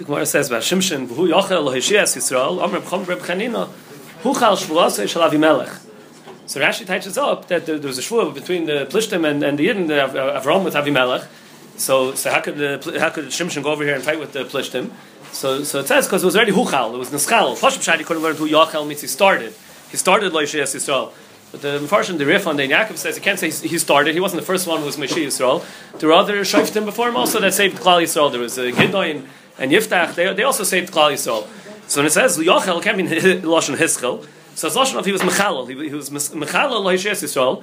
the Gemara says about Shimshon, who yochel lo hishias Yisrael, Amr B'chom Reb Chanina, hu chal Avimelech. So Rashi touches up that there, was a shvua between the Plishtim and, and the Yidden, Av- uh, Avram with Avimelech. So, so how could the, how could go over here and fight with the Plishtim? So, so it says because it was already huchal, it was nischal. Pashim Shadi couldn't learn who yochel means he started. He started lo hishias Yisrael. But the Mepharshim, the Rif on the Yaakov says he can't say he started. He wasn't the first one who was Moshe Yisrael. There were other Shoftim before him also that saved Klal Yisrael. There was a Gidon and Yiftach. They, they also saved Klal Yisrael. So when it says Yochel can't mean Lashon Hischel. So it's Lashon of he was Mechalel. He, he was Mechalel Loishes Yisrael.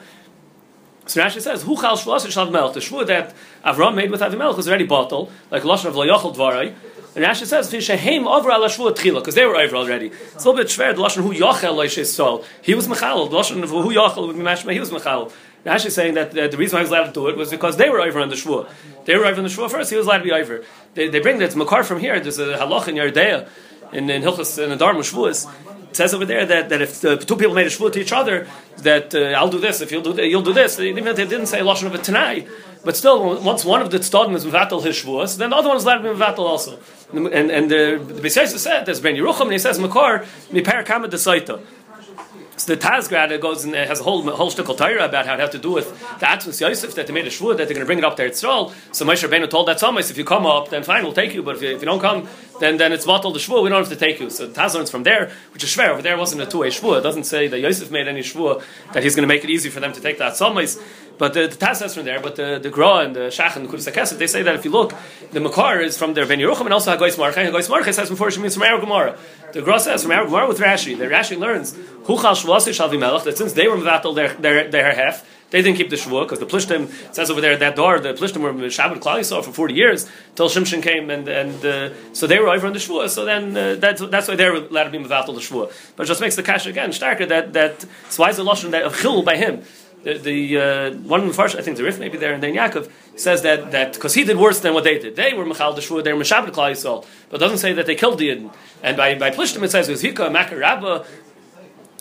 So Rashi says, "Who chal shvus shal melch?" The shvur that Avram made with Avimelech was already bottled, like lashon of lo yochel dvarai. And Rashi says, "Vishehem over al shvur tchila," because they were over already. It's a little bit shver. The lashon who yochel loishes sol. He was mechal. The lashon of who yochel would be mashma. He was mechal. Rashi is saying that the reason why he was allowed to do it was because they were over on the shvur. They were over on the shvur first. He was allowed to be over. They, they bring that makar from here. There's a halach in Yerdea in in Hilchas in the Dharma Shvuas. It says over there that, that if the two people made a shvur to each other, that uh, I'll do this, if you'll do you'll do this. Even if they didn't say lashon of a tanai, but still, once one of the tzadim is mevatel his shvuas, then the other one is allowed to be mevatel also. And and the the Beis said there's Ben Yerucham, and he says makar mi parakama desaita. The Tazgrad goes and has a whole whole shtickle Torah about how it has to do with the Atzmus Yosef that they made a shvur that they're going to bring it up to Yitzral. So Moshe Rabbeinu told that Thomas, if you come up, then fine, we'll take you. But if you, if you don't come, then then it's bottled the shvur. We don't have to take you. So Taz learns from there, which is shver. Over there wasn't a two way shvur. It doesn't say that Yosef made any shvur that he's going to make it easy for them to take that Thomas. But the, the Taz says from there, but the, the Gra and the Shach and the Kudus they say that if you look, the Makar is from their Ben Yerucham and also Hagois Marcha. And Marcha says before she means from Arab Gemara. The Gra says from Arab Gemara with Rashi. The Rashi learns, Huchal Shvasi Shalvi Melech, that since they were Mevatel their, their, their half, they didn't keep the Shavuot because the Plishtim says over there at that door the Plishtim were Shabbat Klal Yisrael for forty years till Shimshon came and and uh, so they were over on the Shavuot. So then uh, that's that's why they were allowed to be Mevatel the Shavuot. But it just makes the cash again starker that that so why is the lashon that of Chil by him. The, the uh, one of the first, I think the Rif maybe there, and then Yaakov says that that because he did worse than what they did. They were Mechal Deshua, they were Meshabbat Klal Yisrael, but doesn't say that they killed the Yidden. And by by Plishtim it says it was Hika Makar Rabba,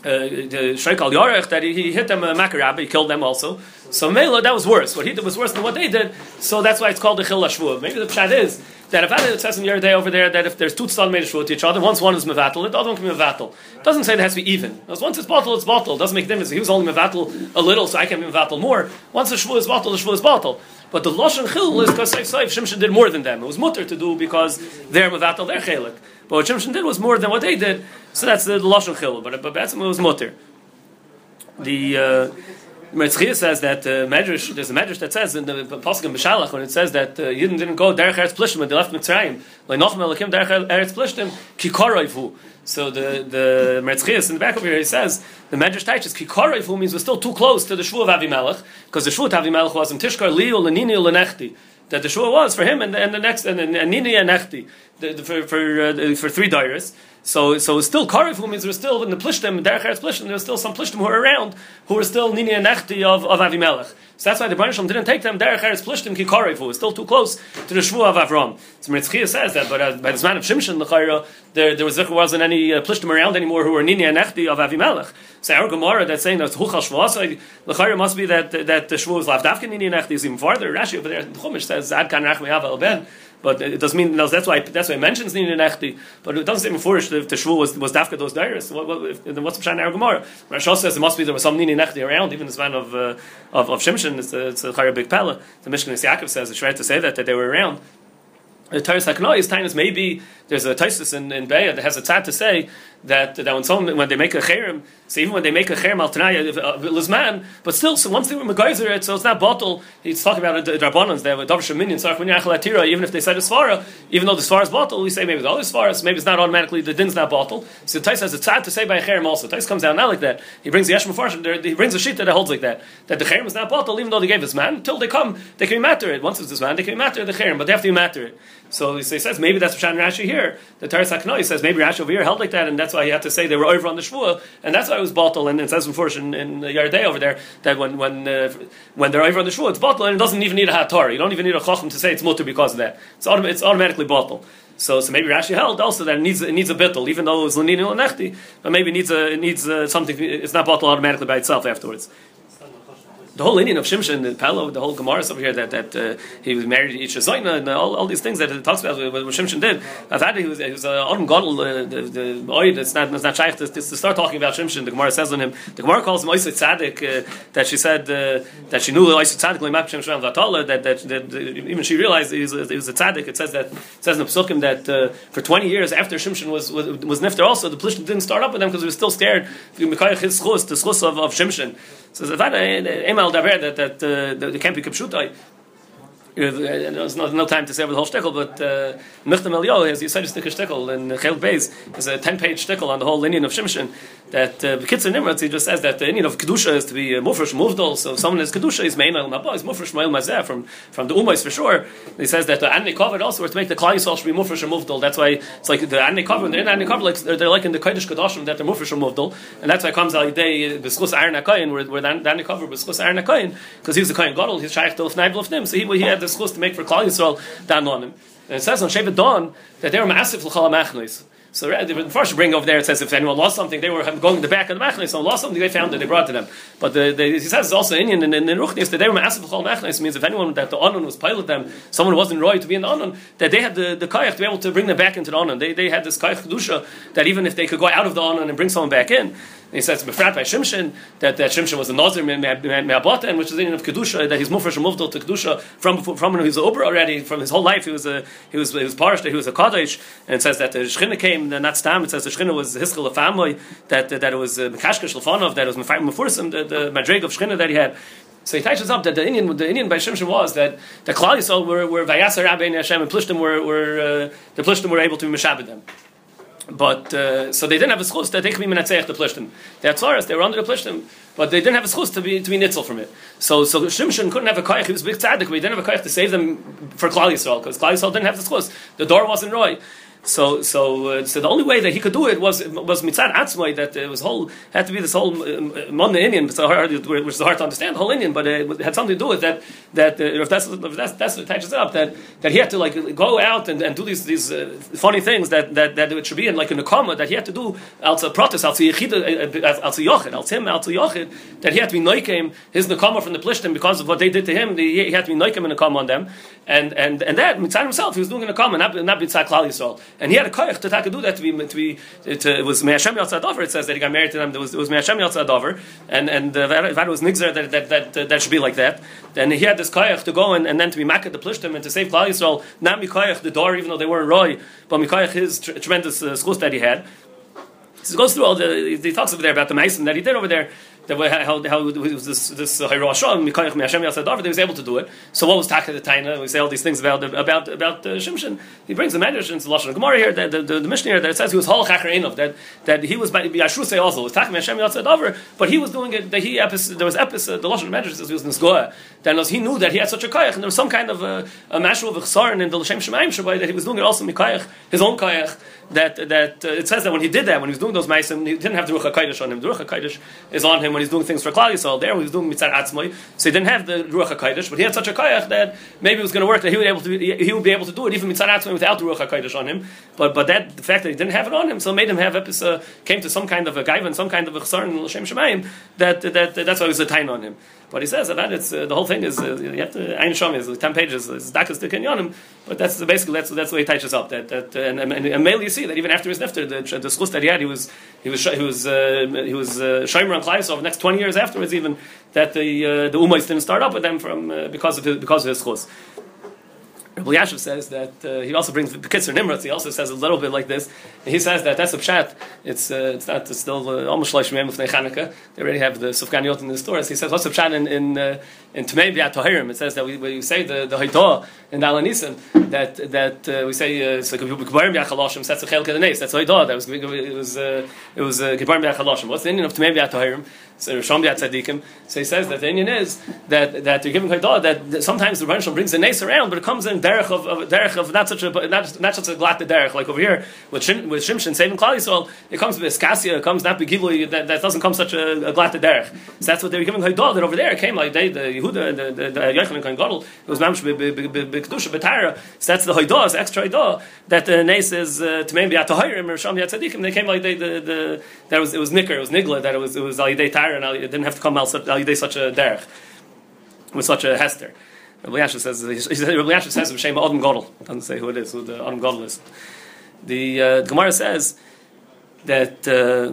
Uh, the Sheikh Al Yarech that he, hit them a Makarab, he killed them also. So Mela, that was worse. What he did was worse than what they did. So that's why it's called the Chil Hashvuah. Maybe the pshat is that if it says in your day over there that if there's two tzad made to each other, once one is mevatel, the other one can be mevatel. It doesn't say it has to be even. Because once it's bottle, it's bottle. It doesn't make a difference. He was only mevatel a little, so I can be mevatel more. Once the shvua is bottle, the shvua is bottle. But the lashon chil is because Saif Shimshon did more than them. It was mutter to do because they're mevatel, they're chelik. But what Shimshon did was more than what they did. So that's the, lashon chil. But but that's it was mutter. The uh, Metzchia says that uh, Medrash, there's a Medrash that says in the Pasuk in Beshalach when it says that uh, Yidden didn't go Derech Eretz Plishtim when they left Mitzrayim. Like Nochem Elokim Derech Eretz Plishtim Kikorayvu. So the the Metzchias in the back over here he says the Medrash teaches Kikorayvu means we're still too close to the Shvu of Avimelech because the Shvu of Avimelech was in Tishkar Liu Lenini Lenechti. That the Shvu was for him and, and the next and, and, and Nini and Nechti the, the, for for uh, for three dairas. So, so still Karifu means there's still in the Plishtim, Derech Eretz Plishtim, there's still some Plishtim who are around who are still Nini and Nechti of, of Avimelech. So that's why the Banisham didn't take them Derech Eretz Plishtim ki Karifu. It's still too close to the Shvu of Avram. So Metzchia says that, but uh, by the man of Shimshon, the there, there was, there wasn't any uh, Plishtim around anymore who were Nini and Nechti of Avimelech. So our Gemara that's saying that Huchal Shvuasai, the must be that, that the Shvu is Lavdavkin Nini and Nechti is even farther. Rashi over there, the Chumash says, Ad kan Rachmi Ava Ben. But it doesn't mean that's why that's why it mentions Nini Nechti. But it doesn't say before if the Shvu was was Dafka those dairies. What, what, what's the Pshan Gemara? Rashi says it must be there was some Nini Nechti around. Even this man of uh, of, of it's a, it's a big pella. The Mishnah Yaakov says it's right to say that that they were around. The Torah is Tainus maybe there's a Taisus in, in Beya that has a tzad to say that, that when someone when they make a cherem, so even when they make a cherem al tanaya uh, lizman, but still, so once they were megayzer it, so it's not bottle. He's talking about the rabbanans. They have a davar sheminyan sarach. Even if they said a svara, even though the svara is bottle, we say maybe the other svaras, maybe it's not automatically the din's not bottle. So Tais has a tzad to say by a cherem also. Tais comes down not like that. He brings the yeshma farshim. He brings a sheet that holds like that. That the cherem is not bottle, even though they gave this man. Until they come, they can be matter it. Once it's this man, they can be matter the cherem, but they have to be matter it. So he says maybe that's Pshan Rashi here. The Torah Saknoi says maybe Rashi over here held like that, and that's why he had to say they were over on the Shvua, and that's why it was bottle. And it says in, in Yardei over there that when when uh, when they're over on the Shvua, it's bottle, and it doesn't even need a Hatar. You don't even need a Chacham to say it's mutter because of that. It's, autom- it's automatically bottle. So, so maybe Rashi held also that it needs it needs a bittel, even though it's lenini lenechti, but maybe it needs a it needs a, something. It's not bottle automatically by itself afterwards. The whole Indian of Shimshon, the Pelo, the whole Gemara over here that that uh, he was married to Isha Zaina and all, all these things that it talks about what, what Shimshon did. I thought he was he was uh, uh, the the. It's not it's not shaykh to, to start talking about Shimshon. The Gemara says on him. The Gemara calls him Oisik Tzaddik. Uh, that she said uh, that she knew Oisik Tzaddik Limap Shimshon Vatala. That, that even she realized he was a, he was a tzaddik. It says that it says in the Pesukim that uh, for 20 years after Shimshon was was, was nifter also the Plishtim didn't start up with them because he was still scared. The schus of, of Shimshon. So the Emal that that uh, the can't be Kapshutai. There's no, no time to say over the whole shtickle, but uh, Michtav M'Eliyahu has you said a shtickle in Chel Beis is a ten page shtickle on the whole lineage of Shimshon that uh, the in Nimrod, he just says that the Indian of Kedusha is to be uh, Mufresh Muvdal, so if someone is Kedusha, is Mein El Mabah, is Mufresh Mael Mazeh from, from the Umais for sure. He says that the Anne covered also were to make the Klal Yisrael should be Mufresh and Muvdal. That's why it's like the Anne cover, they're in Anne cover, like, they're, they're like in the Kodesh Kedoshim that they're Mufresh and Muvdal, and that's why comes out day B'schus Aaron HaKoyin, where, where the Anne cover B'schus Aaron HaKoyin, because he was the Koyin Gadol, he's Shaykh Dolf Naib Lofnim, so he, he had schus to make for Klal Yisrael down on him. And it says on Shevet Dan that they were massive L'chal HaMachnois. So the first bring over there, it says if anyone lost something, they were going to the back of the machnes. So lost something, they found it, they brought it to them. But the, the, he says it's also Indian in, in, in Ruchnis that they were massive chol machnes means if anyone that the anon was pilot them, someone wasn't roy to be in the anon, that they had the the kayach to be able to bring them back into the anon. They they had this kayach kedusha that even if they could go out of the anon and bring someone back in, he says befrat by Shimshon that, that Shimshon was a Nazir me'abata, which is the of kedusha that he's mufresh moved to kedusha from from when he was over already from his whole life he was a he was he was parish he was a kaddish and it says that the shchina came not stam it says the shchina was hiskal family that that it was mekashkash lefanov that it was mefursim the, the madrig of shchina that he had so he touches up that the Indian, the Indian by Shimshon was that the Klal Yisrael were, were Vayasar Rabbein Hashem and Plishtim were, were uh, the Plishtim were able to be them. But uh, so they didn't have a schus that they could be menatzeich the plishtim. They had tzaras, they were under the plishtim, but they didn't have a schus to be to be nitzel from it. So so Shimshon couldn't have a koyach. He was big tzaddik, but he didn't have a koyach to save them for Klal Yisrael because Klal Yisrael didn't have the schus. The door wasn't roy. So, so, uh, so the only way that he could do it was was mitzad atzmai that it was whole had to be this whole uh, Indian, which is hard to understand whole Indian, but it had something to do with that. That uh, if that's if that's that's what attaches up, that that he had to like go out and, and do these these uh, funny things that, that that it should be in like in a comma that he had to do al protest al yichid al yochid al tim al yochid that he had to be noikim his nekama from the plishtim because of what they did to him. He had to be noikim in a comma on them, and and and that mitzad himself he was doing in a comma, not not mitzad klal yisrael and he had a koyach to, to do that to be to be to, it was Me'ashem Yatzad Dover. It says that he got married to them. It was it was Me'ashem Yatzad Dover, and and uh, that was nigzer that that, that that should be like that. Then he had this koyach to go and, and then to be makat the plishtim and to save Klal Yisrael. Not mikoyach the door, even though they weren't roy, but mikoyach his tr- tremendous uh, schus that he had. So he goes through all the he talks over there about the mason that he did over there that how, how it was this this Hirosham Mikoyach Hashem Yasadar, they was able to do it. So what was Taka the Taina? We say all these things about about about uh, Shimshon. He brings the Medrash into Lashon Gemara here, the, the, the, the Mishnah here that it says he was Hal Chacher that that he was by Yashru say also was Taka Hashem Yasadar, but he was doing it. That he epis, there was epis, uh, the Lashon Medrash says he was Nisgoa. Then he knew that he had such a koyach, and there was some kind of a, a mashal of chsaron in the L'Shem Shemaim Shabbai that he was doing it also mikoyach, his own koyach. That that uh, it says that when he did that, when he was doing those ma'asim, he didn't have the ruach hakodesh on him. The ruach is on him when he's doing things for Klal Yisrael. There, he was doing mitzvah atzmoi, so he didn't have the ruach hakodesh, but he had such a koyach that maybe it was going to work that he would be able to be, he would be able to do it even mitzvah without the ruach hakodesh on him. But but that the fact that he didn't have it on him, so made him have uh, came to some kind of a gaiva and some kind of a chsaron in L'Shem Shemaim that, that, that that's why it was a time on him. But he says that it's uh, the whole thing is uh, you have to Ein Shom is ten pages. It's dakas to kinyanim, but that's basically that's that's the way he teaches up. That that uh, and, and, and mainly you see that even after his nifter, the the that he had, he was he was he was uh, he was uh, shomer on Klai. So the next twenty years afterwards, even that the uh, the Umais didn't start up with them from uh, because of his, because of his schus. Rabbi Yashiv says that uh, he also brings the Kitzur Nimrod. He also says a little bit like this. And he says that that's a pshat. It's uh, it's not it's still uh, almost like Shemem with Chanukah. They already have the Sufganiyot in the stores. He says what's a pshat in in uh, in Tohirim. It says that we, we say the the Haidah in Alanisim that that uh, we say uh, so Kibarim Yachaloshim. That's a Chelke. That's Haidah. That was it was uh, it was Kibarim Yachaloshim. What's the Indian of Tumei Tohirim? So Rishon Tzadikim. So he says that the Indian is that that you're giving Haidah that, sometimes the Rebbeinu brings the Nes around, but it comes in derech of, of derech of not such a not, not such a glatt derech like over here with Shim, with Shimshon saving Klal Yisrael. It comes with Skasia. It comes not begivui that, that doesn't come such a, a glatt derech. So that's what they were giving Haidah that over there it came like they the Yehuda the the, the Yochanan Kohen it was mamsh b'kedusha b'tara. So that's the Haidah, the extra Haidah that the Nes is uh, to maybe at Tahirim or Rishon Tzadikim. They came like they the, the that was it was nicker it was nigla that it was it was al and it didn't have to come al yidei such a derech. with such a Hester. Rabbi Yasha says, he says, Rabbi Yasha says, B'Shem Adam Godel. Doesn't say who it is, who the Adam Godel is. The uh, Gemara says that uh,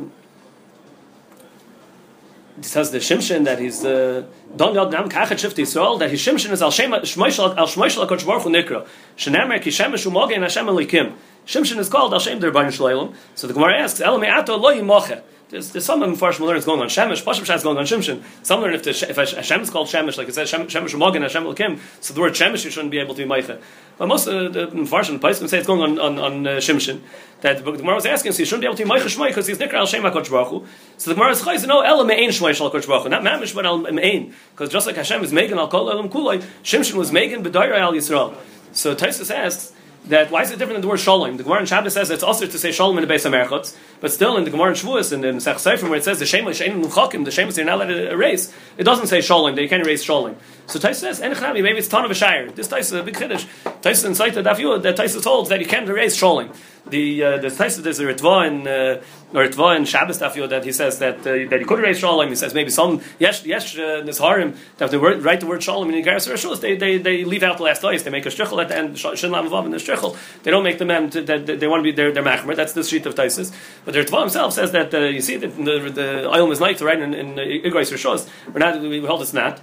it says the Shimshin that he's uh, Don Yod Nam Kachet Shift Yisrael that his Shimshin is Al Shema Shmoishal Al Shmoishal HaKadosh Baruch Hu Nikra Shenemer Ki Shemesh Umoge and Hashem Elikim Shimshin is called Al Shem Der Baruch Shleilim so the Gemara asks El Me'ato Lo Yimoche there's, there's some Mepharshim learn it's going on Shemesh, Pashim Shah is going on Shimshin. Some learn if, the, if Hashem is called Shemesh, like it says Shemesh Umogen, Hashem Lakim, so the word Shemesh you shouldn't be able to be Meicha. But most of the Mepharshim, can say it's going on, on, on uh, Shimshin. That the Gemara was asking, so you shouldn't be able to be Meicha Shmai because he's Nikra Al Shem HaKodesh. So the Gemara is Chayz, no, Ela Me'ein Shmai Shal HaKodesh not Mamish, but Al Me'ein. Because just like Hashem is Megan Al Kol Elam Kulai, Shimshin was Megan B'dayra Al Yisrael. So Taisus asks, that why is it different than the word shalom? The Gemara in Shabbos says it's also to say shalom in the base of Merchotz, but still in the Gemara in Shavuos and in Sech Sefer where it says the shameless shein luchakim, the shemas you're not allowed to erase, it doesn't say shalom. They can't erase shalom. So Tais says enechnami maybe it's ton of a shire. This Tais is a big chiddush. Tais in Saita Dafyu that Tais holds that you can't erase shalom. The uh, the Tais there's a Ritva in uh, or Ritva in Shabbos Dafyu that he says that uh, that you could erase shalom. He says maybe some yes yes uh, Nizharim that they write the word shalom in the Garas Rishos they, they they leave out the last Tais. They make a strichel at the end. Shin Lam in the strichel. They don't make the to, that they, they want to be their their machmer. That's the sheet of Taisis. But the Ritva himself says that uh, you see that the the oil is night right in in Igrais Rishos. We're not we hold it's not.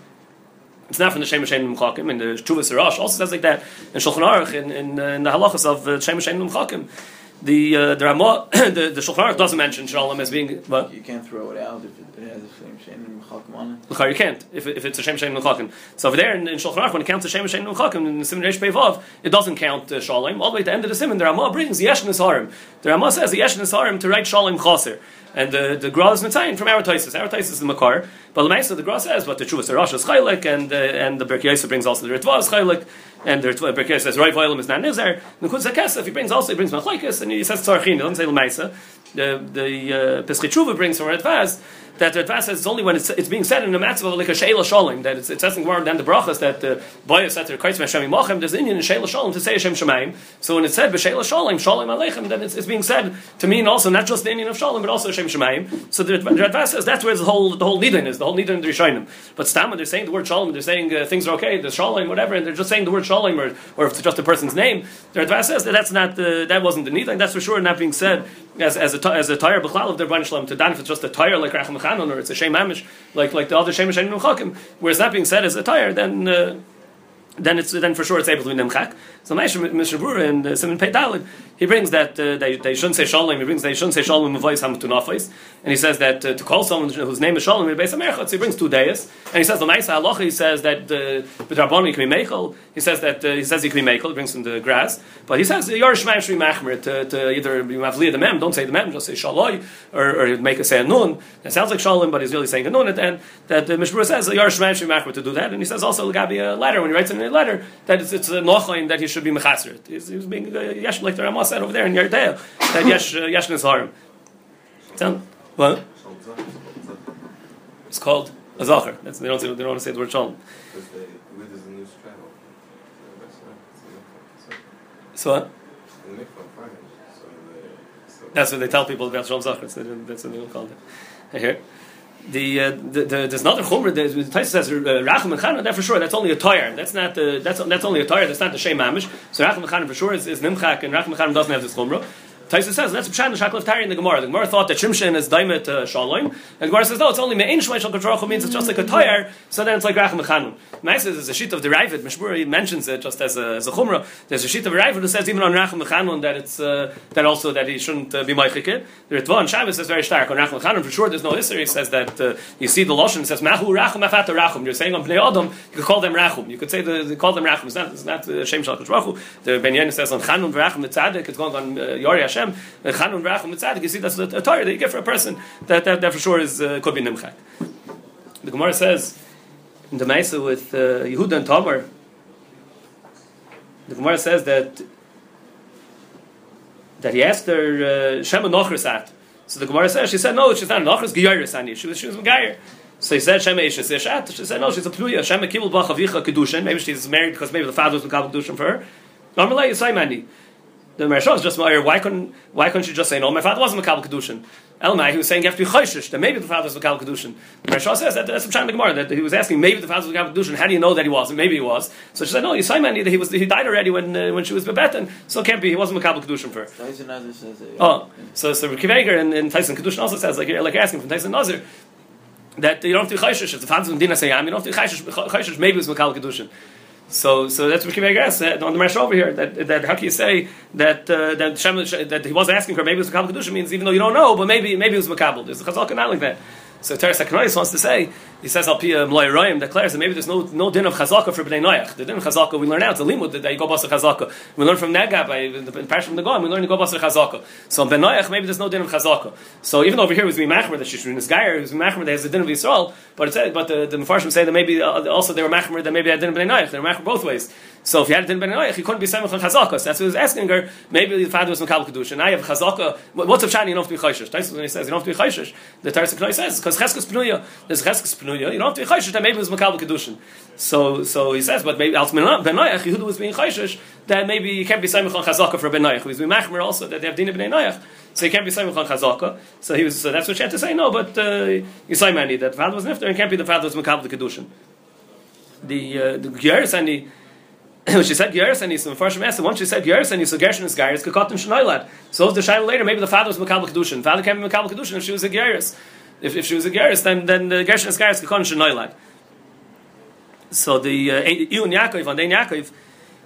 It's not from the Shem Hashem Mchakim, and the Shuvah Sirash also says like that and Shulchan Aruch, in, in, uh, the halachas of uh, Shem Hashem Mchakim. The uh, the Ramah, the, the Shulchan Aruch doesn't mention Shalom as being. You can't throw it out if it, it has a Shem Hashem Mchakim on it. Look, you can't if, if it's a Shem Hashem Mchakim. So over there in, in Shulchan Aruch, when it counts a Shem Hashem Mchakim in the Simon Reish Pevav, it doesn't count uh, Shalom. All the way to the end of the Simon, the Ramah brings Yesh Harim. The Ramah says Yesh Harim to write Shalom Chaser. And the the Gra is Mitzayin from Aratoisis. Aratoisis is the Makar. But the Maisa, the Gra says, but the Chuvas Rosh is Chaylik, and, uh, and the Berkiyasa brings also the Ritva is Chaylik, and the Berkiyasa says, Right Voilim is not Nizar. Kesef, he brings also, he brings Machlaikis, and he says Tzarchin, he doesn't say Lamaisa. The, the uh, brings from Ritvaz, that Ritva says it's only when it's, it's being said in the matzah like a Sheila Shalom, that it's, it says down the brachas that the Boya said to Kaitzim Hashem Mochem, there's Indian in Sheila Shalom to say Hashem Shemaim. So when it's said B'Sheila Shalom, Shalom Aleichem, then it's, it's being said to mean also not just the Indian of Shalom, but also Hashem Shemaim. So the, Ritva says that's where the whole the whole nidin is, the whole nidin in the Rishonim. But Stam, they're saying the word Shalom, they're saying uh, things are okay, the Shalom, whatever, and they're just saying the word Shalom, or, or if it's just a person's name, the Ritva says that that's not the, that wasn't the nidin, that's for sure not being said as, as a as a tire b'chlal of the Rebbeinu Shalom to dan if it's just a tire like Racham Chanon or it's a Shem Amish like like the other Shem Shein Chakim, whereas that being said as a tire, then. Uh, then it's then for sure it's able to be nemchak. So Mishnah Brura in uh, Simon Pei Dalid, he brings that uh, they, they shouldn't say shalom. He brings they shouldn't say shalom voice hamutunafis, and he says that uh, to call someone whose name is shalom he brings two days, and he says the halacha. He says that the b'drabon can be meichel. He says that uh, he says he can be meichel. He brings from the grass, but he says you're shmaim shri machmer to, to either have the mem. Don't say the mem. Just say shaloi or, or make a say a nun. It sounds like shalom, but he's really saying a nun. And that the Mishmur says you're shmaim shri machmer to do that, and he says also be a letter when he writes in a letter that it's, it's a nochain that he should be mechaser. He's, he's being uh, like the Ramah said over there in Yerdea that yesh uh, yesh nisharim. What? It's called a zacher. That's, they don't say, they don't want to say the word shalom. So what? That's what they tell people about Shalom Zachar. That's what they call it. I hear. The, uh, the, the, there's another chumrah. The Taisa says uh, Racham and. That for sure. That's only a tire. That's not the. That's that's only a tire. That's not the shem mamish. So Racham and for sure is, is nimchak, and Racham and doesn't have this chumrah. Taisa says that's Pshat Shaklav Tari in the Gemara. The Gemara thought that Shimshin is Daimet uh, Shalom. And the Gemara says no, it's only Me'in Shmai Shal means it's just like a tire. So then it's like Racham Mechanun. Nice is a sheet of the Ravid. Mishmura mentions it just as a, as a chumrah. There's a sheet of the Ravid who says even on Racham Mechanun that it's uh, that also that he shouldn't uh, be Meichike. The Ritva on Shabbos says very stark on Racham Mechanun. For sure, there's no history. He says that uh, you see the Lashon says Mahu Racham Afat Rachum. You're saying on Bnei Adam, you could call them Rachum. You could say the, call them Rachum. It's not it's not uh, Shem Shal The Ben Yen says on Chanun Rachum Tzaddik. It's going on uh, Yori Hashem. Chanun Rachum you see that's a, Torah that you get for a person that, that, that for sure is uh, could be Nimchak. The Gemara says in the Maisa with uh, Yehuda and Tamar, the Gemara says that that he asked her uh, Shema Nochris at. So the Gemara says she said no, she's not a Nochris Geyiris ani. She was she was Megayer. So he said Shema Isha Sishat. She said no, she's a Pluya. Shema Kibul Bach Avicha Kedushin. Maybe she's married because maybe the father was Mekabel Kedushin for her. Normally, Yisaimani. The Maharsha is just why couldn't why couldn't you just say no? My father wasn't Makabel Kedushin. Elmai, he was saying you have to be chayshish, that maybe the father was Makabel Kedushin. The Maharsha says that that's from the Gemara that he was asking maybe the father was Makabel Kedushin. How do you know that he wasn't? Maybe he was. So she said no. You that he was he died already when uh, when she was bebetten, so it can't be he wasn't Makabel Kedushin for. her. Tyson Nazar says it. Oh, so so Kiveger and, and Tyson Kedushin also says like you're like asking from Tyson Nazir that you don't have to be chayshish. If the father was Dina Sayam, you don't have to be chayshish. Maybe it was Makabel Kedushin. So, so that's what Kiveger asks uh, on the Maharsha over here. That, that how can you say that uh, that Shem, that he was asking for maybe it was Makabel Kedushin means even though you don't know, but maybe maybe it was Makabel. There's a chazaka not like that. So Teres Akanois wants to say, he says Al Pia Mloy Royim declares that maybe there's no no din of chazaka for Bnei Noach. The din of chazaka we learn out the limud that you go basar chazaka. We learn from Nega in the Parsha from the Goyim. We learn you go basar chazaka. So Ben Noach maybe there's no din of chazaka. So even over here it was Machmer that Shishrin is Gayer was Machmer that has the din of Yisrael. But it said, but the the Mefarshim say that maybe uh, also they were Machmer that maybe had din of Bnei Noach. They were Machmer both ways. So if you had din of Bnei he couldn't be Samech on chazaka. So that's what he was asking her. Maybe the father was Makabel Kedusha. And I have chazaka. What's of Shani? You don't have to be chayshish. Tyson when he says you don't have to be chayshish. The Teres Akanois says because Cheskas Pnuya there's Cheskas Pnuya. You don't have to be chayshish. That maybe it was Makabel Kedushin. So so he says, but maybe Al Ben Noach Yehuda was being chayshish. That maybe you can't be Samech on chazaka for Ben Noach. He was being Machmer also that they have din of Bnei So you can't be Samech on chazaka. So he was. So that's what she had to say. No, but uh, you say many that the father was nifter and can't be the father was Makabel Kedushin. The uh, the Geras and the she said Geras and some first mess, once she said Geras and so Gershon is Geras, Kakotim Shnoilad. So if the Shaila later, maybe the father was Makabel Kedushin. Father can't be Makabel Kedushin if she was a Geras. If, if she was a Geras, then then the Gershon is Geras, Kakotim Shnoilad. So the uh, Iyun Yaakov on Dein Yaakov,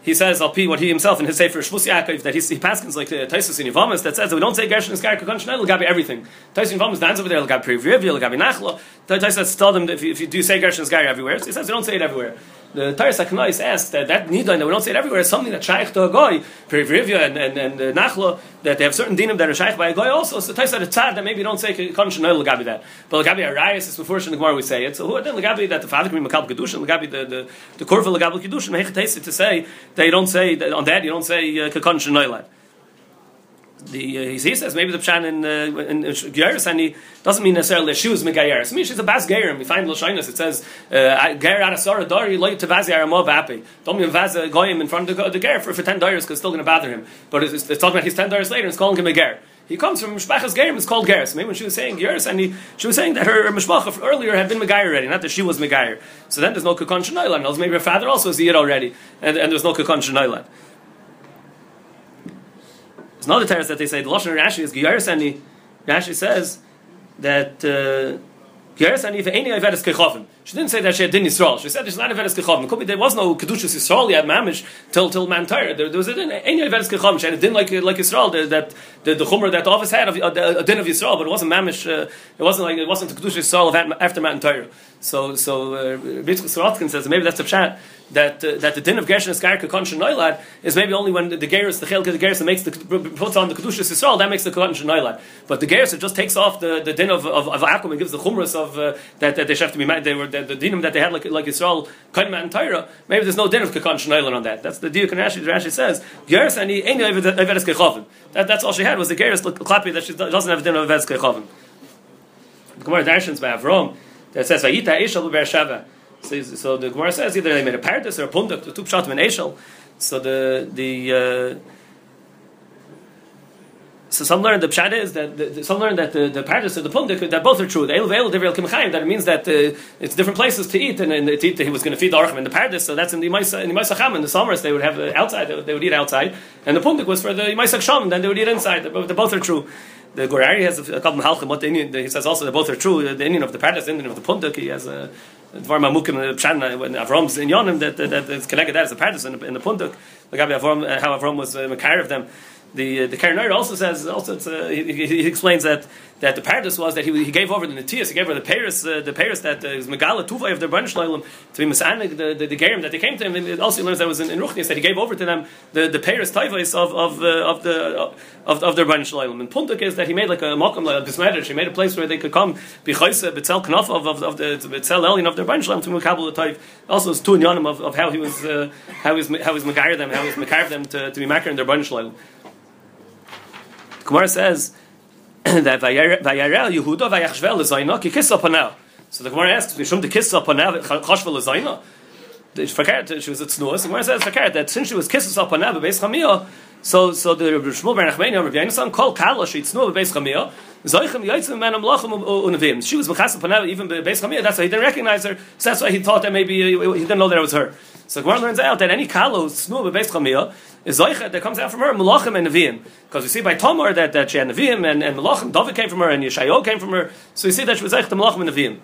he says I'll what he himself in his Sefer Shvus Yaakov that he, he paskins like uh, Taisus in Yivamis that says that we don't say Gershon is Geras, Kakotim Shnoilad, Gabi everything. Taisus in Yivamis dance over there, Gabi Preview, Gabi Nachla. Taisus tell them if you, if you do say Gershon is Geras everywhere, he says we don't say it everywhere the Taras Aknais asks that that nidain that we don't say it everywhere is something that shaykh to a goy, Perivrivya and and, and uh, that they have certain dinim that are shaykh by a goy also. So Taras at a that maybe don't say konsh no legabi that, but legabi arayas is before in we say it. So who then legabi that the father can be makal kedushin legabi the the the korva legabi kedushin mehechet to say that you don't say that on that you don't say uh, the uh, he says maybe the pshan in uh, in and he doesn't mean necessarily she was megayeris. I mean she's a bas gerim. We find Lashinas. It says uh, ger arasara dari loy to vazi aramov api. Don't mean vaz goyim in front of the, the ger for, for ten dollars because it's still going to bother him. But it's, it's, talking about his ten dollars later. and It's calling him a ger. He comes from Mishpachas Gerim, it's called Geras. Maybe when she was saying Geras, and he, she was saying that her, her Mishpacha earlier had been Megayer already, not that she was Megayer. So then there's no Kukon Shanoilan. Maybe her father also is Yid already, and, and there's no Kukon Shanoilan. There's another teretz that they say the lashon Rashi is Giyaris Ani. Rashi says that uh, Giyaris Ani ve'eni avedes kechavim. She didn't say that she had din Yisrael. She said there's not avedes kechavim. There was no kedushas Yisrael yet mamish till till man There, there was a din any avedes kechavim. She had a din like like Yisrael the, that the the that the office had of uh, a din of Yisrael, but it wasn't mamish. Uh, it wasn't like it wasn't kedushas Yisrael after Mount Torah. So so uh, Sorotzkin says maybe that's a pshat that uh, that the din of Gershon Eskarka Konsha Noilad is maybe only when the, the the Chelka, the Geras makes the puts on the Kedushas Yisrael, that makes the Konsha Noilad. But the Geras just takes off the, the din of, of, of Akum and gives the Chumras of uh, that, that they have to be they were the, the dinim that they had like like Yisrael Kaimat and Tyra. Maybe there's no din of Konsha Noilad on that. That's the deal. Rashi Rashi says and. That that's all she had was the Geras Klapi that she doesn't have a din of Avedes Kechavim. The Gemara Darshans by Avram that says Vayita Eshel Be'er So, so the Gemara says either they made a paradis or a pundak, two pshatim and Eshel. So the the uh, so some learn the pshat is that the, some learn that the, the paradis or the pundik that both are true. The el veil divrei kimchayim that it means that uh, it's different places to eat and, and to eat, he was going to feed the archim in the paradis. So that's in the Imaisa in the Imaisa in the summers they would have uh, outside they would, they would eat outside and the pundik was for the Imaisa sham then they would eat inside. They, they both are true. The Gorari has a couple of halchim. What the Indian, he says also that both are true. The Indian of the paradise, the Indian of the pundik, he has a Dvar Mamukim Pshan when Avram's in Yonim that that is connected that as a paradise in the, in the pundik. Like Avram, how Avram was uh, of them the the Karen also says also uh, he, he, explains that that the paradise was that he, he gave over the Natias, he gave over the Paris uh, the Paris that uh, is Megala Tuvay of the Branch to be Masanik the the, the Gerim that they came to him. And also he learns that was in, in that he gave over to them the the Paris Tuvais of of uh, of the of, of their Branch And Puntuk is that he made like a Malcolm like a Bismedish. He made a place where they could come Bichaisa Betzel Knaf of of, the Betzel Elian of their Branch to Mukabel the Also, it's two of, of how he was uh, how he was how he was Megair them how he was Megair them to, to be Makar in their Branch Gemara says that Vayarel Yehuda Vayachshvel Lezayna ki kiss upanav. So the Gemara asks, "Mishum the kiss upanav chashvel Lezayna." She was a tznuas. The Gemara says that since she was kisses upanav beis chamiyah, So so the Shmuel ben Nachmani Rabbi Yonasan called Kala Shitznu beis Chamia. Zoichem Yitzim Man Amlachim um, uh, uh, Unavim. She was Mechasam Panav even beis Chamia. That's why he didn't recognize her. So that's why he thought that maybe uh, he didn't know that it was her. So Gemara learns out that any Kala Snu beis Chamia is Zoichet that comes out from her Malachim and Neviim. Because we see by Tomar that, that she had Neviim and, and Malachim, David came from her and Yeshayo came from her. So we see that she was Zoichet the Malachim and Neviim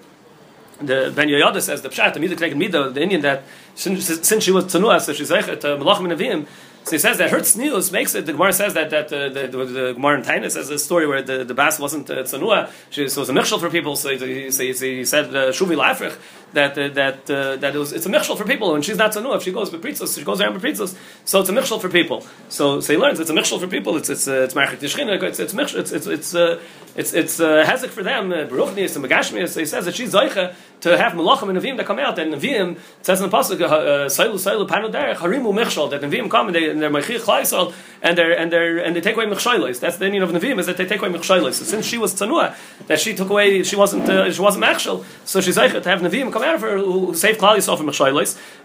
the Ben Yoyada says the pshat the midah connected midah the Indian that since, since she was tzanuah so she's like uh, malachim and avim so he says that her tznius makes it. The Gemara says that that uh, the, the, the Gemara in Tainus says a story where the, the bas wasn't uh, tzanua. She was a michshel for people. So he, so he, so he said uh, shuvi lafrich that uh, that uh, that it was it's a michshel for people. And she's not tzanua. If she goes with pritzos, she goes around with pritzos. So it's a michshel for people. So so he learns it's a michshel for people. It's it's uh, it's marchik It's it's it's it's it's it's, uh, it's, it's uh, hezek for them. Uh, Baruchnius and Megashmius. So he says that she's zoicha to have malachim and Nevi'im that come out. And Nevi'im says in the pasuk, Sailu Sailu Panu Derech Harimu Michshel that Nevi'im come and they and they're Mechich Chlaisal and they and they and they take away Mechshoilis. That's the meaning of Nevi'im is that they take away Mechshoilis. So since she was Tanua, that she took away, she wasn't uh, she wasn't Mechshel, so she's Zeichet to have Nevi'im come of her who save Klal Yisrael from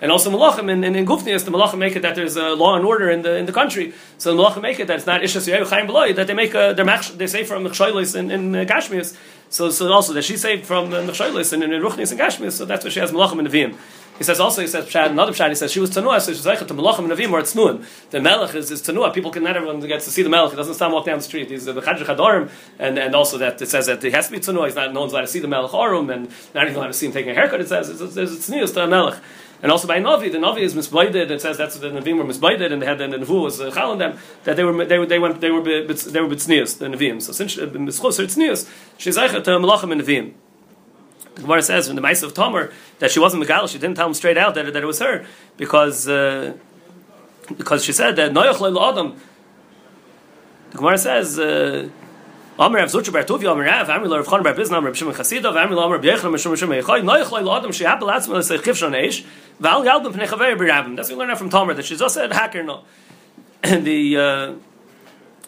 and also Malachim and, and in Gufnias the Malachim make it that there's a law and order in the in the country. So the Malachim make it that it's not Ishas Yehu Chaim Beloy that they make a, their they save from Mechshoilis in, in uh, Gashmias. So, so also that she saved from the Nechshoilis and in Ruchnis and Gashmias, so that's why she has Malachim and Nevi'im. He says also, he says, another Pshad, he says, she was Tanua, so she's like to Malachim and Nevi'im or Tznuim. The Melech is, is Tanua. People can not everyone gets to see the Melech. He doesn't stand walk down the street. He's the Chadr Chadorim, and, and also that it says that he has to be Tanua. He's not, no one's allowed to see the Melech Arum, and not even allowed to see him taking a haircut. It says, it's, it's, it's Tznius to. And also by Navi, the Navi is misbladed. It says that's the Navim were misbladed, and they had the Nevu was uh, chal on them that they were they were they went they were they were bitznius the Navim. So since uh, mischos are tznius, she's eichet to malachim and Navim. The Gemara says from the Mice of Tomer that she wasn't Megal, she didn't tell him straight out that, that it was her because uh, because she said that Noach Adam. The Gemara says. Uh, Amr Rav Zucher Bar Tuvia Amr Rav Amr Rav Chon Bar Bizna Amr Shimon Chasida Amr Amr Bechel Amr Shimon Shimon Yechai Noich Lo Adam Shehab Latzma Lesei Chif Shon Eish Val Yalbim Pnei Chaver Birabim That's what we learn from Tomer that she's also a hacker no. And the uh,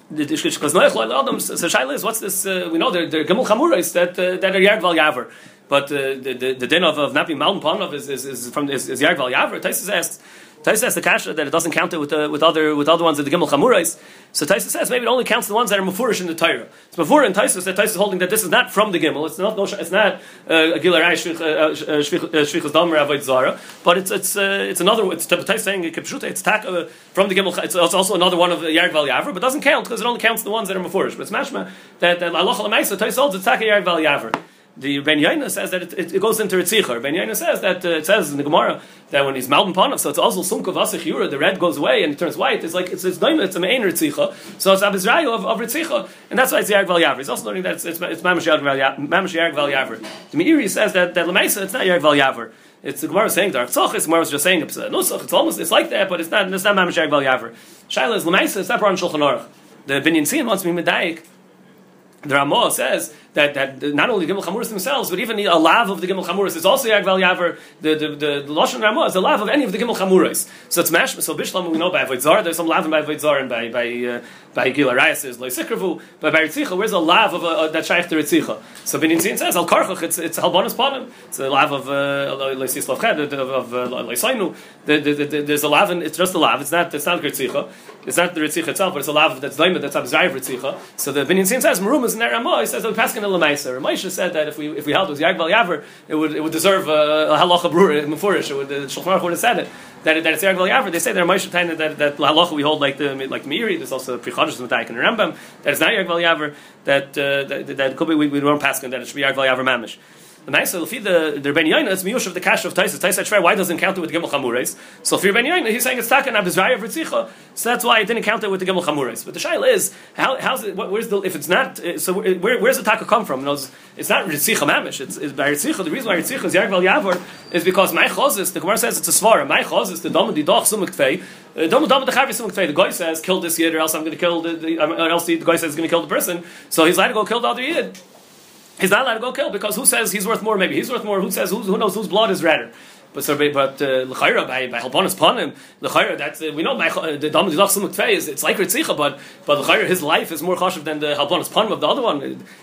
because Noich Lo Adam so Shaila is what's this uh, we know they're, they're Chamurais that uh, that are Yard Val Yaver but uh, the, the, the din of, of not being Malin Panov is, is, is from is, is Yard Val Yaver Taisus asks Taisa says the kasha that it doesn't count it with, the, with other with other ones of the Gimel Chamurais. So Taisa says maybe it only counts the ones that are mufurish in the Torah. So before in Taisa that Taisa is holding that this is not from the Gimel. It's not no, it's not uh, a Gilar Shvichas Dam Avoid Zara, but it's it's uh, it's another. It's Taisa saying it's tak uh, from the Gimel. It's, it's also another one of the Yard Val Yaver, but doesn't count because it only counts the ones that are mufurish. But it's mashma that Allah Taisa holds it's tak Yard Val Yaver the Ben Yaina says that it, it, it goes into Ritzicher. Ben Yaina says that uh, it says in the Gemara that when he's Malbim Panav, so it's also Sumka Vasich Yura, the red goes away and it turns white. It's like it's it's Daima, it's a main Ritzicha. So it's Abizrayu of, of Ritzicha, and that's why it's Yarg Val. He's also learning that it's it's, it's Mamash Yarg Val. The Meiri says that that Lemaisa it's not Yarg Val. It's the Gemara saying Dark Tzach. It's Gemara was just saying it's Nusach. It's almost it's like that, but it's not it's not Mamash Yarg. Shaila is Lemaisa. It's not in Shulchan Aruch. The Binyan Sin wants me medayik the Ramah says that, that not only the Gimel Chamuris themselves, but even the, a lav of the Gimel Chamuris is also Yagval Yaver. The, the, the, the Lashon Ramah is a lav of any of the Gimel Chamuris. So it's mash. So Bishlam we know by Avoid. There's some lav by Avoid and by by uh, by Gil Arayas is Loy Sikravu. But by Ritzicha, where's a lav of uh, that shaykh to Ritzicha? So Benin Zin says Al Karchach. It's it's Halbonis Panim. It's a lav of uh, Sislav Ched of Loy Sainu. There's a lav and it's just a lav. It's not it's not Ritzicha. It's not the Ritzicha itself, but it's a lav that's Daimah that's Abzayv Ritzicha. So the Benin Zin says Marum is in Ramah. He says that we Lamaisa. Ramesha said that if we if we held it was Yagval Yaver, it would it would deserve a, halacha brura mufurish. It would the Shulchan would have said it that, that it's Yagval Yaver. They say that Ramesha Taina that that halacha we hold like the like the Meiri. There's also Prichadish Mataik and Rambam that it's not Yagval Yaver. That, uh, that that could be we, we don't pass that it should be Yagval Yaver mamish. The nice so the the Ben Yaina it's miyush of the cash of Taisa. Taisa Shvei why doesn't count it with Gimel Chamures? So for Ben Yaina he's saying it's taken Abizraya Vritzicha. So that's why it didn't count it with the Gimel Chamures. But the shaila is how how's it? What, where's the if it's not uh, so where, where's the taka come from? It's, it's not Ritzicha Mamish. It's, it's by Ritzicha. The reason why Ritzicha is Yargval Yavor is because my chozis the Gemara says it's a svara. My chozis the dom di doch sumuk tvei. Uh, dom dom the chavi sumuk tvei. The guy says kill this yid or else I'm going to kill the, the um, or else the, the guy says going to kill the person. So he's allowed to go kill the other yid. He's not allowed to go kill because who says he's worth more? Maybe he's worth more. Who says who, who knows whose blood is redder? But so, but uh, by by halbonis panim l'chayra that's uh, we know my, uh, the dam didach sumuk is it's like ritzicha, but but l'chayra his life is more chashiv than the halbonis panim of the other one.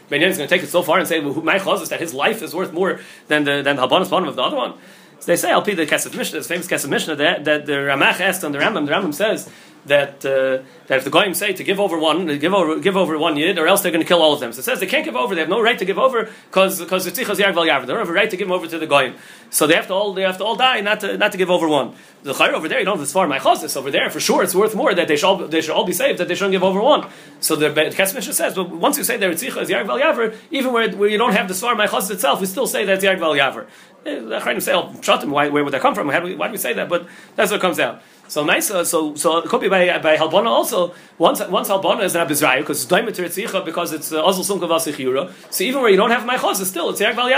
Ben is going to take it so far and say well, my chaz is that his life is worth more than the than halbonis panim of the other one. So they say, I'll be the Kesef Mishnah, this famous Kesef Mishnah, that, that the Ramach asked on the Rambam, the Rambam says that uh, that if the goyim say to give over one, give over give over one yid, or else they're going to kill all of them. So it says they can't give over; they have no right to give over because because yarg yaver. They don't have a right to give over to the goyim. So they have to all they have to all die, not to not to give over one. The chayr over there, you don't have this far my chazis over there for sure. It's worth more that they should all, they should all be saved that they shouldn't give over one. So the Kesef Mishnah says, but once you say they're tzichoz yarg yaver, even where, where you don't have the svar my chazis itself, we still say that's yarg yaver. Eh, The Chayim say, oh, shut them. Why, where would that come from? Do, we, why do we say that? But that's what comes out. So nice. Uh, so so it could be by by halbona also. Once once Halbana is an Abizrayu because it's Tzricha because it's uh, Azul Sunka Vasich So even where you don't have my it's still it's Yerk Val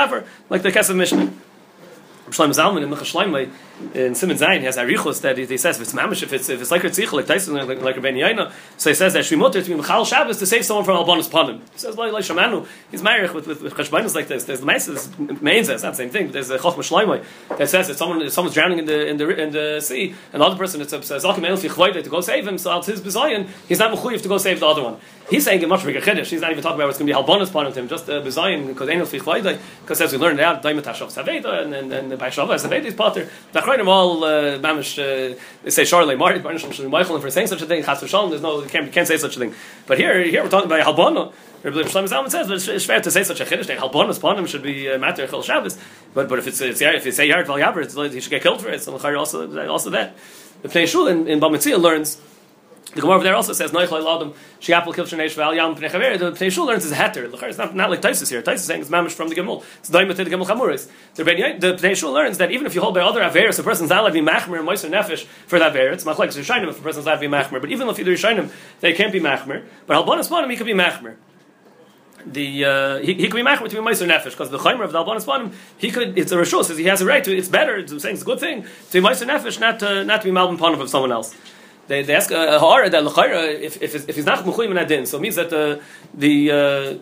like the Kesef Mishnah. In Simon Zayin he has arichos that he, says if it's mamish if it's if it's like a tzich like Tyson like like Rabbeinu Yaina so he says that shvimuter to be mechal Shabbos to save someone from albanus panim. He says like like Shamanu he's married with with, with cheshbonis like this. There's the ma'ases mains it's not the same thing But there's a chochma Shlomo that says that someone if someone's drowning in the in the in the sea and the other person it's says zakim elf yichvayde to go save him so it's his bezayin he's not mechuyev to go save the other one. He's saying a much bigger chiddush. He's not even talking about what's going to be halbonis panim to him just uh, bezayin because elf yichvayde because as we learned out daimet hashav saveda and and and by shavah saveda is potter achronim all uh, mamish uh, they say Charlotte Martin Michael for saying such a thing Chas v'shalom there's no you can't, you can't say such a thing. But here here we're talking about halbono. Rabbi Shlomo Zalman says but it's, fair to say such a chiddush that halbonos panim should be uh, matter chol Shabbos. But but if it's, it's if you say yard val yaver it's he should get killed for it. So also also that. The Pnei Shul in, in Bamitzia learns the Gemara over there also says Noichel Ladam Shiapel Kilshon Eish Val Yam Pnei Chaver. The Pnei Shul learns is a heter. It's not, not like Taisus here. Taisus is saying it's mamish from the Gemul. It's Daimah to the Gemul Chamuris. The Pnei Shul learns that even if you hold by other averis, a person's not allowed to be machmer and moiser nefesh for that aver. It's machlek Rishayim if a person's allowed to be machmer. But even if you do Rishayim, they can't be machmer. But Halbonis Panim he could be machmer the uh, he, he could be machmer to be meiser nefesh because the chaymer of the albanis panim he could it's a rishus says he has a right to it's better it's saying it's a good thing to be meiser nefesh not to not to be malbim panim of someone else they, they ask uh, uh, a ha'ara uh, that l'chayra if, if, if he's not mechuyim in adin so it means that the the uh,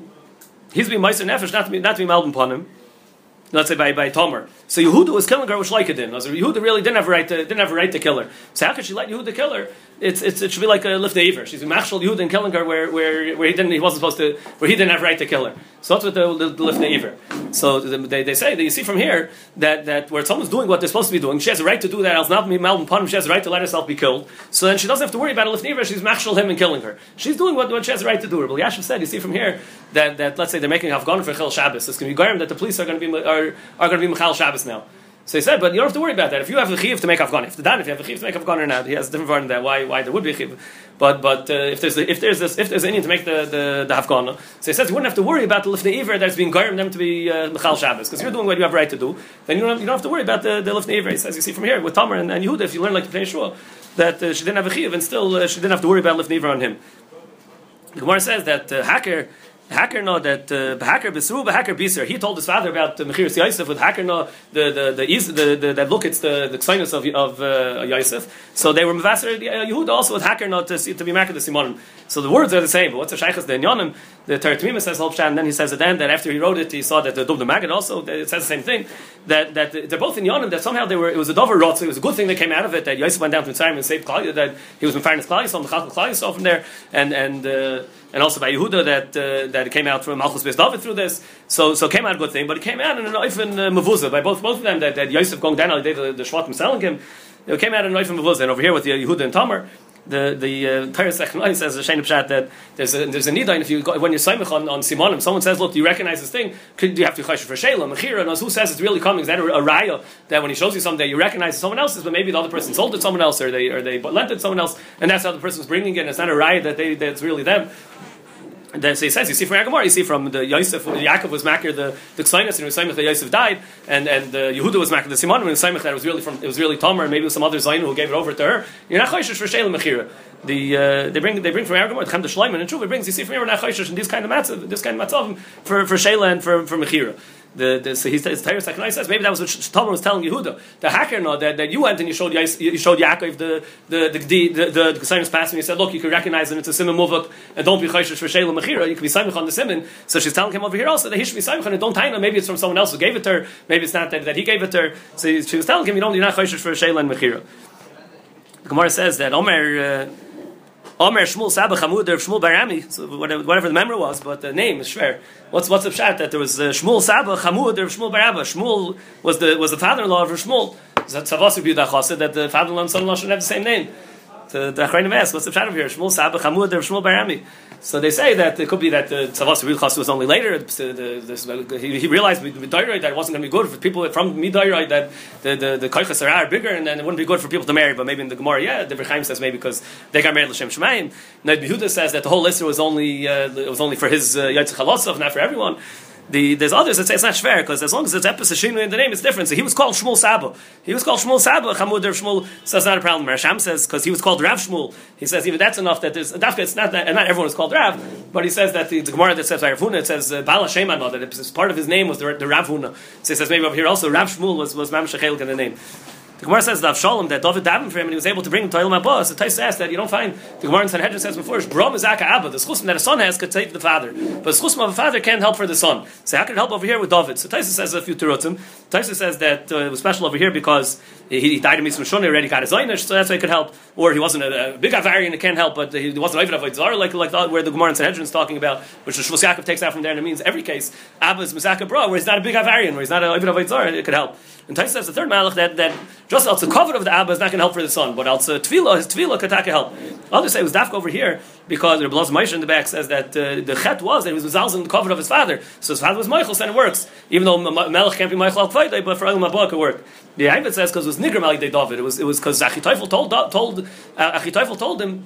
he's being meiser nefesh not to be not to be malbim panim let's say by by Tomer. So Yehuda was killing her with Shleikadin. So Yehuda really didn't have a right to didn't have a right to kill her. So how could she let Yehuda kill her? It's, it's it should be like a lift aver. She's machshel Yehuda and killing her where, where where he didn't he wasn't supposed to where he didn't have a right to kill her. So that's what the, the, the lift. So they, they say that you see from here that, that where someone's doing what they're supposed to be doing, she has a right to do that. Else not be panim. She has a right to let herself be killed. So then she doesn't have to worry about a lift aver. She's machshel him and killing her. She's doing what, what she has a right to do. Rabbi Yashiv said. You see from here that, that let's say they're making Afghan for Chil Shabbos. It's going to be that the police are going to be are, are going to be Michal Shabbos now. So he said, but you don't have to worry about that. If you have a chiv to make Afghan, if the dan, if you have a chiv to make Afghan or not, he has a different part in that. Why, why there would be a chiv. But, but uh, if there's if there's this, if there's an Indian to make the the, the Afghan, so he says you wouldn't have to worry about the lifnei iver that's being garim them to be uh, Michal Shabbos because you're doing what you have right to do. Then you don't have, you don't have to worry about the the lifnei iver. He says you see from here with Tamar and, and Yehuda, if you learn like the Pnei Shua, that uh, she didn't have a chiv and still uh, she didn't have to worry about lifnei iver on him. The Gemara says that uh, hacker Hacker know that uh, Hacker Besru Hacker Biser. He told his father about the Mechiras Yosef with Hacker know the the the, the, the that look it's the the Ksainos of of uh, Yosef. So they were Mavaser uh, Yehuda also with Hacker know to to be Makar the Simonim. So the words are the same. But what's the Shaykhs the Yonim? The Teretmima says Lopshan, and then he says at the end that after he wrote it, he saw that the Dub the Magid also it says the same thing. That that they're both in Yonim. That somehow they were it was a Dover Rot. So it was a good thing that came out of it. That Yosef went down to Mitzrayim and saved Klal. That he was in fairness Klal Yisrael, Mechal Klal Yisrael from there, and and. Uh, and also by Yehuda that uh, that it came out from Malchus Beis David through this. So so came out a good thing, but it came out in an oifen uh, mavuzah by both both of them that, that Yosef going down the the, the Shvatim selling him. It came out in an oifen mavuzah, and over here with the Yehuda and Tamar. The the uh, Sechnai says a Pshat that there's a there's a nida if you when you're Simach on, on Simonim, someone says, look, do you recognize this thing? Could do you have to chayshish for Shayla Mechira? And who says it's really coming? Is that a, a raya that when he shows you someday you recognize someone else's, but maybe the other person sold it to someone else or they or they lent it to someone else, and that's how the person's bringing it. and It's not a raya that they that's really them. And then so he says, you see from Yagamar, you see from the Yosef, Yaakov was makir the the Ksainas, and Usaimach that Yosef died, and and the Yehuda was makir the Simon, and Usaimach that was really from it was really Tomer, and maybe some other Zainu who gave it over to her. You're not chayshish for Sheila Mechira. The uh, they bring they bring from Yagamar, Chem the Shleiman, and Truva brings you see from here not chayshish in this kind of matzav, this kind of matzav for for Sheila and for for Mechira. The, the, so he's his Torah Sakanai says maybe that was what Tomer was telling Yehuda. The hacker know that, that you went and you showed you showed Yaakov the the the the the, the, the pass and you said look you can recognize it it's a simon muvak and don't be chayshish for Sheila Mechira you can be simon on the simon so she's telling him over here also that he should be simon and don't tie maybe it's from someone else who gave it to her maybe it's not that, that he gave it to her so she was telling him you don't you're not chayshish for Sheila and Mechira. Gemara says that Omer. Uh, Omer Shmuel Sabah Chamud or Shmuel Barami, so whatever the memory was, but the name is Shver. What's what's the pshat that there was uh, Shmuel Sabah Chamud or Shmuel Barabba? Shmuel was the was the father-in-law of Shmuel. Tzavos B'Yudach that the father-in-law and son-in-law should have the same name. The the Achrayim ask, what's the pshat over here? Shmuel Sabah Chamud or Shmuel Barami? So they say that it could be that the Tzavos B'Yudach was only later. He, realized Midayroi that it wasn't going to be good for people from Midayroi that the the the are bigger and then it wouldn't be good for people to marry. But maybe in the Gemara, yeah, the Berchaim says maybe because they got married L'Shem Shemayim. Ned Behuda says that the whole list was only uh, it was only for his uh, Yaitz not for everyone. The, there's others that say it's not fair because as long as it's Epis Shinu in the name, it's different. So he was called Shmuel Saba. He was called Shmuel Saba. Chamud Rav Shmuel says not a problem. Rasham says because he was called Rav Shmuel. He says even that's enough that there's Dafka. It's not that, and not everyone is called Rav, but he says that the, the Gemara that says Rav Huna it says uh, Bala Shema that it's part of his name was the, the. So he says maybe over here also Rav Shmuel was was Mam in the name. The Gemara says that Avshalom that David davened for him and he was able to bring him to Olam Haba. So Tais says that you don't find the Gemara in Sanhedrin says before Brom is Abba. The schusim that a son has could save the father, but the schusim of a father can't help for the son. So how can it help over here with David? So Tais says a few terutzim. Tais says that uh, it was special over here because he, he died in Mitzvah Shoni already got his Einish, so that's why he could help. Or he wasn't a, a big Avarian and can't help, but he wasn't even a Zar like like where the Gemara in Sanhedrin is talking about, which the Shvus takes out from there, and it means every case Abba is Mizaka Bra, where he's not a big Avarian, where he's not a even Zar, it could help. And Tais says the third malach that that just the cover of the Abba is not going to help for the son, but uh, Tvila, his Tvila could take help. Others say it was Dafka over here because the Blaz Moshe in the back says that uh, the chet was that he was in the cover of his father. So his father was Michael, so it works. Even though Melech can't be Michael al but for Olam Haba it worked. work. The Ayvit says because it was Nigram Ali David. It was it was because Achitophel told told uh, told him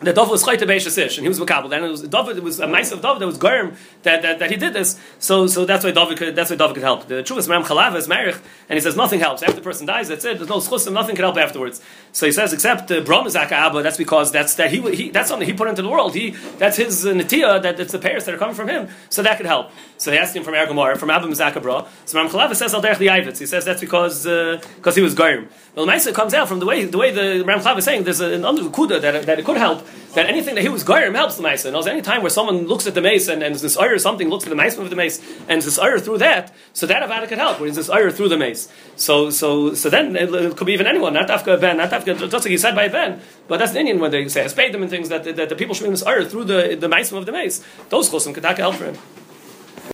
that David was chayte beishasish, and he was makabel. And it was David. It was a mice of David that was germ that, that, that he did this. So so that's why David could that's why David could help. The truth is Ram Chalav is marich, and he says nothing helps after the person dies. That's it. There's no schusim. Nothing can help afterwards. So he says except uh, Brom is Abba. That's because that's that he, he that's something he put into the world. He that's his uh, natia. That it's the pairs that are coming from him. So that could help. So they asked him from Ergomar from Abba Mizaka Bra. So Ram Chalav says al derech the He says that's because because uh, he was germ. Well, the comes out from the way the way the Ram Chalav is saying. There's an under kuda that that it could help that anything that he was goyim helps the mace. Knows any time where someone looks at the mace and, and this or something looks at the mace of the mace and this or through that, so that avada could help. Where this or through the mace. So so so then it, it could be even anyone, not afka ben, not afka just like he said by ben, but that's the Indian when they say I paid them and things that, that, the people should be this or through the the mace of the mace. Those chosim could help for him.